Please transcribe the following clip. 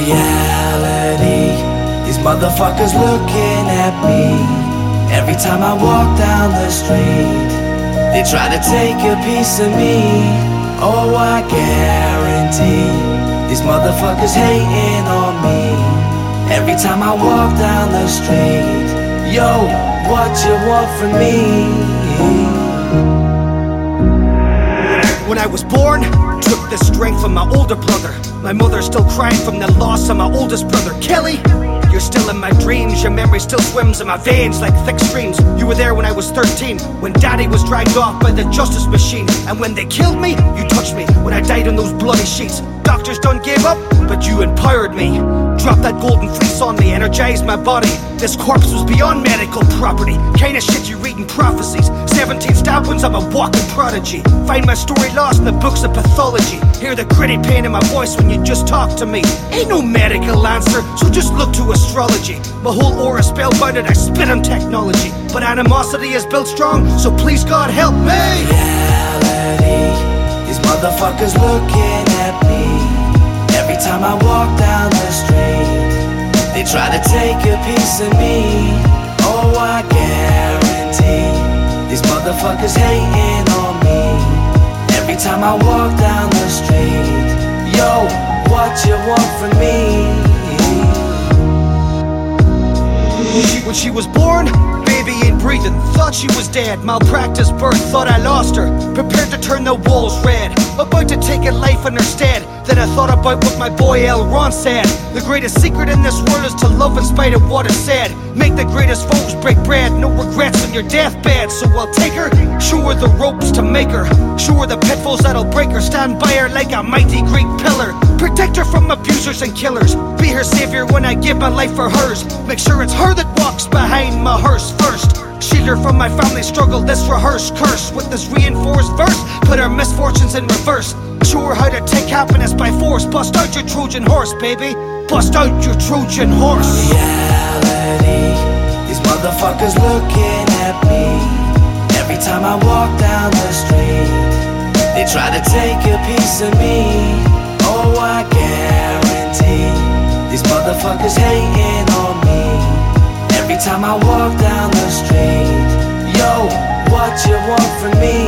reality. These motherfuckers looking at me. Every time I walk down the street, they try to take a piece of me. Oh, I guarantee these motherfuckers hating on me. Every time I walk down the street, yo, what you want from me? I was born, took the strength from my older brother. My mother's still crying from the loss of my oldest brother, Kelly. You're still in my dreams, your memory still swims in my veins like thick streams. You were there when I was 13, when daddy was dragged off by the justice machine. And when they killed me, you touched me when I died on those bloody sheets. Doctors don't give up, but you empowered me. Dropped that golden fleece on me, energized my body. This corpse was beyond medical property. Kinda shit you read in prophecies. 17 stab wounds, I'm a walking prodigy. Find my story lost in the books of pathology. Hear the gritty pain in my voice when you just talk to me. Ain't no medical answer, so just look to astrology. My whole aura spellbinded, I spit on technology. But animosity is built strong, so please God help me. reality. These motherfuckers looking at me. Every time I walk down the street, they try to take a piece of me. Oh, I guarantee these motherfuckers hating on me. Every time I walk down the street, yo, what you want from me? She, when she was born, breathing. Thought she was dead. Malpractice birth, thought I lost her. Prepared to turn the walls red. About to take a life in her stead. Then I thought about what my boy L. Ron said. The greatest secret in this world is to love in spite of what is said. Make the greatest foes break bread. No regrets on your deathbed. So I'll take her, show her the ropes to make her. Show her the pitfalls that'll break her. Stand by her like a mighty Greek pillar. Protect her from abusers and killers. Be her savior when I give my life for hers. Make sure it's her that walks behind my hearse her from my family struggle, this rehearsed curse. With this reinforced verse, put her misfortunes in reverse. Her how to take happiness by force. Bust out your Trojan horse, baby. Bust out your Trojan horse. reality. These motherfuckers looking at me. Every time I walk down the street, they try to take a piece of me. Oh, I guarantee these motherfuckers hating on me. Every time I walk down the street, what you want from me?